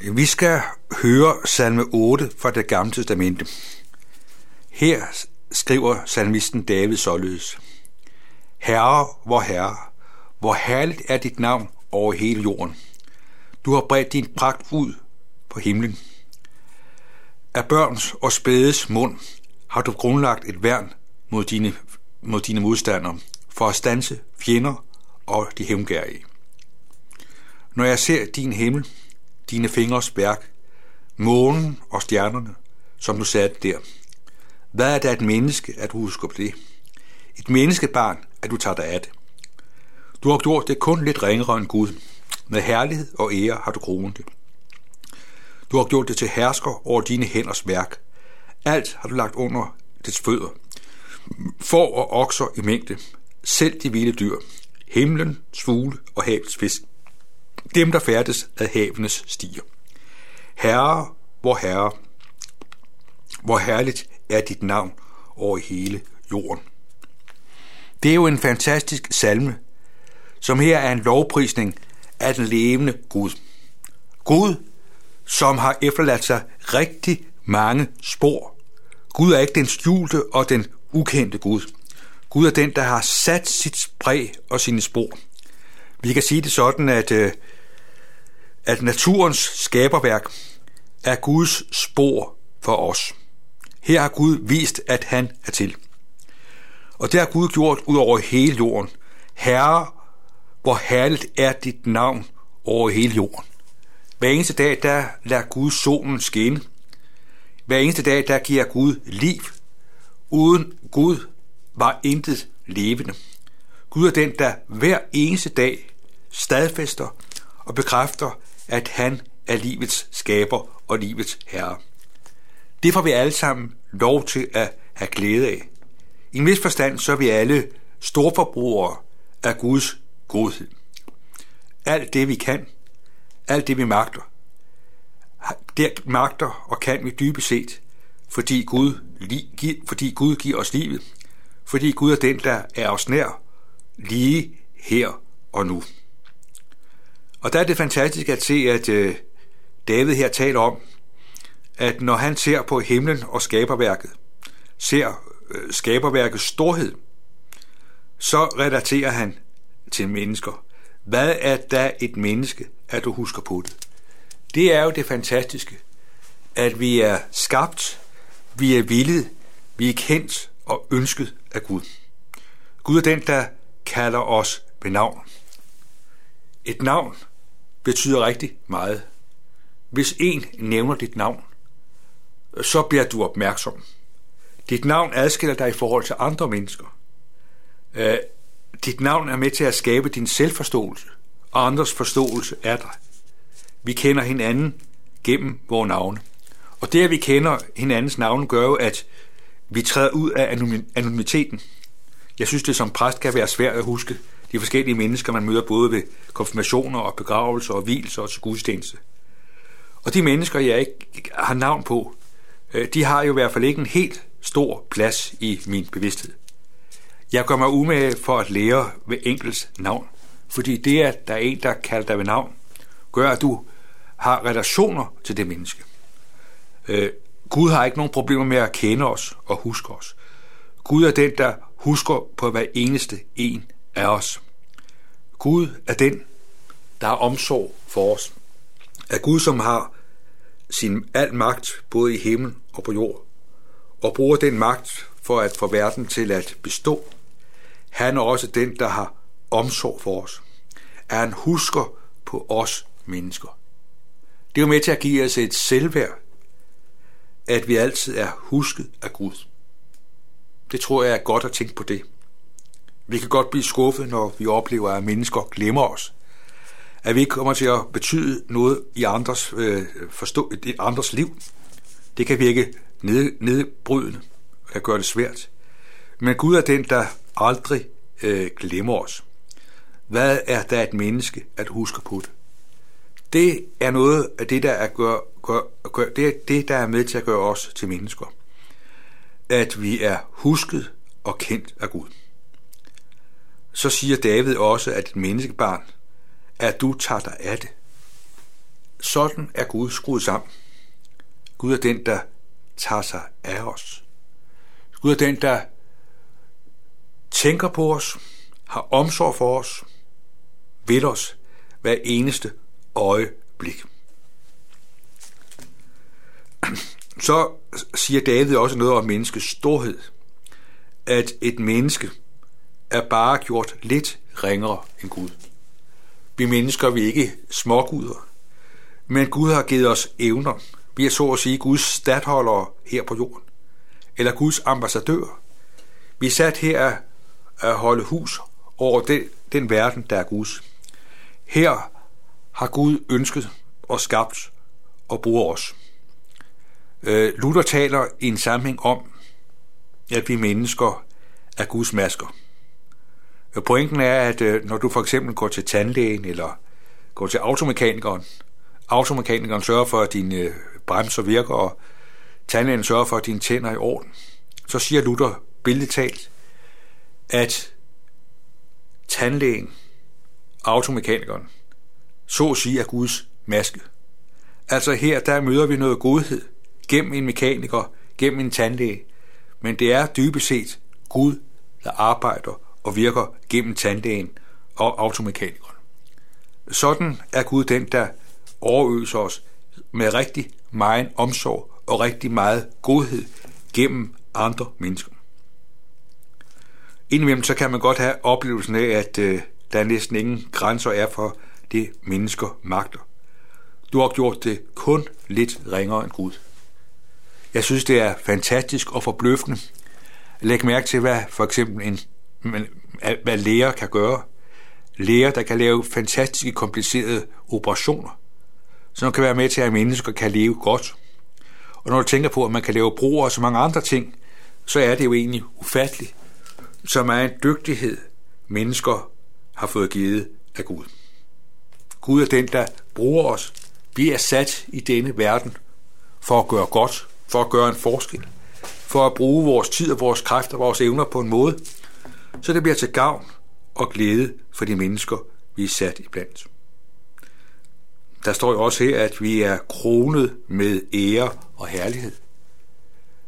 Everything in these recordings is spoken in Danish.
Vi skal høre salme 8 fra det gamle testamente. Her skriver salmisten David således. Herre, hvor herre, hvor herligt er dit navn over hele jorden. Du har bredt din pragt ud på himlen. Af børns og spædes mund har du grundlagt et værn mod dine, mod dine modstandere, for at stanse fjender og de hævngærige. Når jeg ser din himmel, dine fingres værk, månen og stjernerne, som du satte der. Hvad er det et menneske, at du husker på det? Et menneskebarn, at du tager dig af det. Du har gjort det kun lidt ringere end Gud. Med herlighed og ære har du kronet det. Du har gjort det til hersker over dine hænders værk. Alt har du lagt under dets fødder. For og okser i mængde. Selv de vilde dyr. Himlen, svule og havets fisk dem der færdes ad havenes stier. Herre, hvor herre, hvor herligt er dit navn over hele jorden. Det er jo en fantastisk salme, som her er en lovprisning af den levende Gud. Gud, som har efterladt sig rigtig mange spor. Gud er ikke den skjulte og den ukendte Gud. Gud er den, der har sat sit præg og sine spor. Vi kan sige det sådan, at øh, at naturens skaberværk er Guds spor for os. Her har Gud vist, at han er til. Og det har Gud gjort ud over hele jorden. Herre, hvor herligt er dit navn over hele jorden. Hver eneste dag, der lader Gud solen skinne. Hver eneste dag, der giver Gud liv. Uden Gud var intet levende. Gud er den, der hver eneste dag stadfæster og bekræfter, at han er livets skaber og livets herre. Det får vi alle sammen lov til at have glæde af. I en vis forstand så er vi alle storforbrugere af Guds godhed. Alt det vi kan, alt det vi magter, det magter og kan vi dybest set, fordi Gud, fordi Gud giver os livet, fordi Gud er den, der er os nær, lige her og nu. Og der er det fantastisk at se, at øh, David her taler om, at når han ser på himlen og skaberværket, ser øh, skaberværkets storhed, så relaterer han til mennesker. Hvad er da et menneske, at du husker på det? Det er jo det fantastiske, at vi er skabt, vi er villet, vi er kendt og ønsket af Gud. Gud er den, der kalder os ved navn. Et navn betyder rigtig meget. Hvis en nævner dit navn, så bliver du opmærksom. Dit navn adskiller dig i forhold til andre mennesker. Øh, dit navn er med til at skabe din selvforståelse og andres forståelse af dig. Vi kender hinanden gennem vores navne. Og det, at vi kender hinandens navne, gør jo, at vi træder ud af anonymiteten. Jeg synes, det som præst kan være svært at huske de forskellige mennesker, man møder både ved konfirmationer og begravelser og hvilser og til gudstjeneste. Og de mennesker, jeg ikke har navn på, øh, de har jo i hvert fald ikke en helt stor plads i min bevidsthed. Jeg gør mig umage for at lære ved enkelts navn, fordi det, at der er en, der kalder dig ved navn, gør, at du har relationer til det menneske. Øh, Gud har ikke nogen problemer med at kende os og huske os. Gud er den, der husker på hver eneste en af os. Gud er den, der har omsorg for os. Er Gud, som har sin al magt både i himmel og på jord, og bruger den magt for at få verden til at bestå. Han er også den, der har omsorg for os. Er han husker på os mennesker. Det er jo med til at give os et selvværd, at vi altid er husket af Gud. Det tror jeg er godt at tænke på det. Vi kan godt blive skuffet, når vi oplever, at mennesker glemmer os. At vi ikke kommer til at betyde noget i andres, øh, forstå, i andres liv. Det kan virke ned, nedbrydende og gøre det svært. Men Gud er den, der aldrig øh, glemmer os. Hvad er der et menneske at huske på det? Det er noget af det, der er, gør, gør, gør, det, er det, der er med til at gøre os til mennesker. At vi er husket og kendt af Gud så siger David også, at et menneskebarn, at du tager dig af det. Sådan er Gud skruet sammen. Gud er den, der tager sig af os. Gud er den, der tænker på os, har omsorg for os, vil os hver eneste øjeblik. Så siger David også noget om menneskets storhed. At et menneske er bare gjort lidt ringere end Gud. Vi mennesker vi er ikke småguder, men Gud har givet os evner. Vi er så at sige Guds stadholdere her på jorden, eller Guds ambassadør. Vi er sat her at holde hus over den, den verden, der er Guds. Her har Gud ønsket og skabt og bruger os. Øh, Luther taler i en sammenhæng om, at vi mennesker er Guds masker. Pointen er, at øh, når du for eksempel går til tandlægen eller går til automekanikeren, automekanikeren sørger for, at dine øh, bremser virker, og tandlægen sørger for, at dine tænder er i orden, så siger Luther billedtalt, talt, at tandlægen, automekanikeren, så at sige er Guds maske. Altså her, der møder vi noget godhed gennem en mekaniker, gennem en tandlæge, men det er dybest set Gud, der arbejder og virker gennem tandlægen og automekanikeren. Sådan er Gud den, der overøser os med rigtig meget omsorg og rigtig meget godhed gennem andre mennesker. Indimellem så kan man godt have oplevelsen af, at øh, der næsten ingen grænser er for det, mennesker magter. Du har gjort det kun lidt ringere end Gud. Jeg synes, det er fantastisk og forbløffende. Læg mærke til, hvad for eksempel en, hvad læger kan gøre. Læger, der kan lave fantastiske komplicerede operationer, som kan være med til, at mennesker kan leve godt. Og når du tænker på, at man kan lave broer og så mange andre ting, så er det jo egentlig ufatteligt, som er en dygtighed, mennesker har fået givet af Gud. Gud er den, der bruger os. Vi er sat i denne verden for at gøre godt, for at gøre en forskel, for at bruge vores tid og vores kræfter og vores evner på en måde, så det bliver til gavn og glæde for de mennesker, vi er sat i blandt. Der står jo også her, at vi er kronet med ære og herlighed.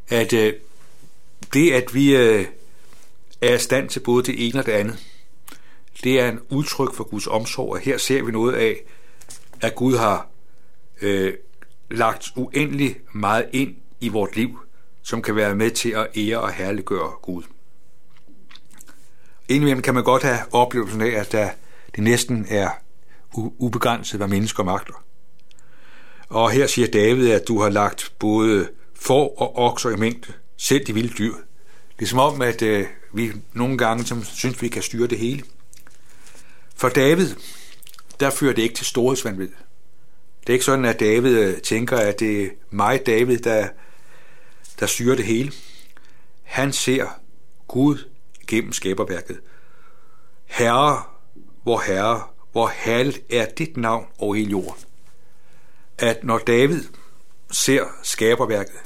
At øh, det, at vi øh, er i stand til både det ene og det andet, det er en udtryk for Guds omsorg, og her ser vi noget af, at Gud har øh, lagt uendelig meget ind i vort liv, som kan være med til at ære og herliggøre Gud. Indimellem kan man godt have oplevelsen af, at der, det næsten er ubegrænset, hvad mennesker magter. Og her siger David, at du har lagt både får og okser i mængde, selv de vilde dyr. Det er som om, at øh, vi nogle gange som synes, vi kan styre det hele. For David, der fører det ikke til storhedsvandvid. Det er ikke sådan, at David øh, tænker, at det er mig, David, der, der styrer det hele. Han ser Gud gennem skaberværket. Herre, hvor herre, hvor herligt er dit navn over hele jorden. At når David ser skaberværket,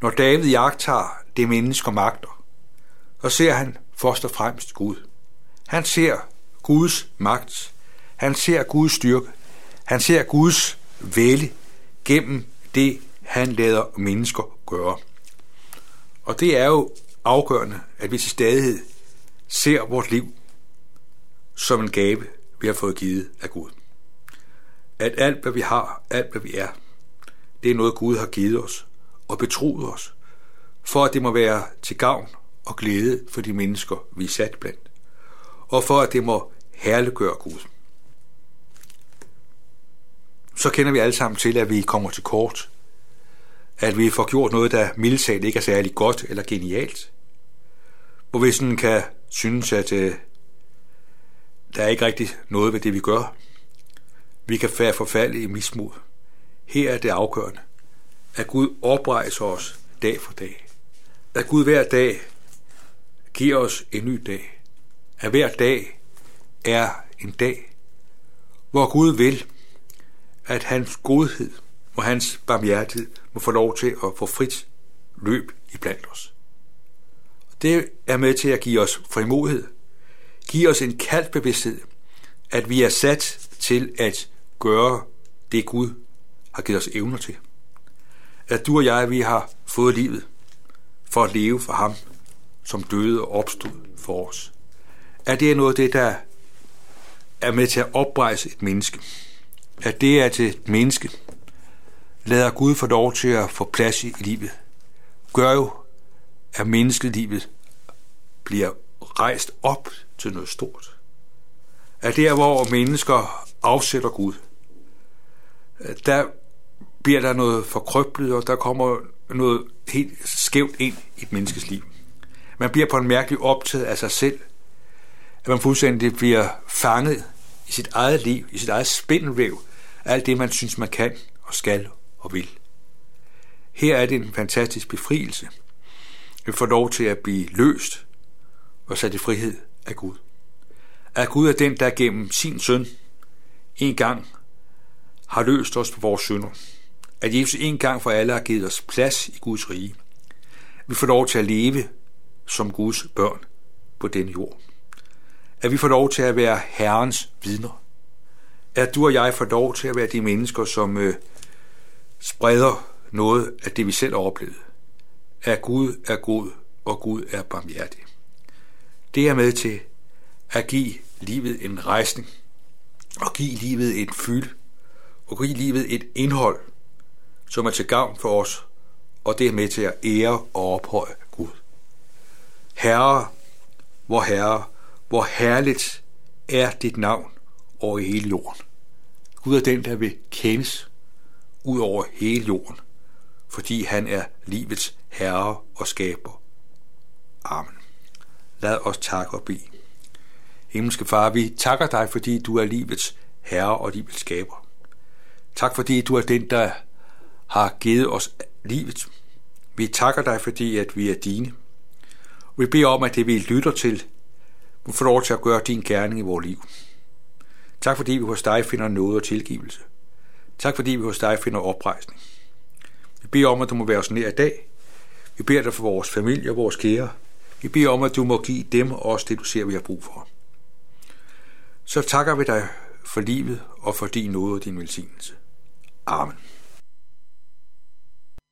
når David jagter det mennesker magter, så ser han først og fremmest Gud. Han ser Guds magt. Han ser Guds styrke. Han ser Guds vælge gennem det, han lader mennesker gøre. Og det er jo afgørende, at vi til stadighed ser vores liv som en gave, vi har fået givet af Gud. At alt, hvad vi har, alt, hvad vi er, det er noget, Gud har givet os og betroet os, for at det må være til gavn og glæde for de mennesker, vi er sat blandt, og for at det må herliggøre Gud. Så kender vi alle sammen til, at vi kommer til kort, at vi får gjort noget, der mildt ikke er særlig godt eller genialt, hvor vi sådan kan synes, at øh, der er ikke rigtig noget ved det, vi gør. Vi kan være forfald i mismod. Her er det afgørende, at Gud oprejser os dag for dag. At Gud hver dag giver os en ny dag. At hver dag er en dag, hvor Gud vil, at hans godhed og hans barmhjertighed må få lov til at få frit løb i blandt os. Det er med til at give os frimodighed, give os en kald bevidsthed, at vi er sat til at gøre det Gud har givet os evner til. At du og jeg, vi har fået livet for at leve for ham, som døde og opstod for os. At det er noget af det, der er med til at oprejse et menneske. At det er til et menneske, lader Gud få lov til at få plads i livet. Gør jo, at menneskelivet bliver rejst op til noget stort. At der, hvor mennesker afsætter Gud, der bliver der noget forkrøblet, og der kommer noget helt skævt ind i et menneskes liv. Man bliver på en mærkelig optaget af sig selv, at man fuldstændig bliver fanget i sit eget liv, i sit eget spindelvæv, alt det, man synes, man kan og skal og vil. Her er det en fantastisk befrielse. Vi får lov til at blive løst og sat i frihed af Gud. At Gud er den, der gennem sin søn en gang har løst os på vores synder. At Jesus en gang for alle har givet os plads i Guds rige. Vi får lov til at leve som Guds børn på den jord. At vi får lov til at være Herrens vidner. At du og jeg får lov til at være de mennesker, som øh, spreder noget af det, vi selv har oplevet. At Gud er god, og Gud er barmhjertig. Det er med til at give livet en rejsning, og give livet et fyld, og give livet et indhold, som er til gavn for os, og det er med til at ære og ophøje Gud. Herre, hvor Herre, hvor herligt er dit navn over hele jorden. Gud er den, der vil kendes ud over hele jorden, fordi han er livets herre og skaber. Amen. Lad os takke og bede. Himmelske Far, vi takker dig, fordi du er livets herre og livets skaber. Tak fordi du er den, der har givet os livet. Vi takker dig, fordi at vi er dine. Vi beder om, at det vi lytter til, må få lov til at gøre din gerning i vores liv. Tak fordi vi hos dig finder noget og tilgivelse. Tak fordi vi hos dig finder oprejsning. Vi beder om, at du må være os nær i dag. Vi beder dig for vores familie og vores kære. Vi beder om, at du må give dem også det, du ser, vi har brug for. Så takker vi dig for livet og for din nåde og din velsignelse. Amen.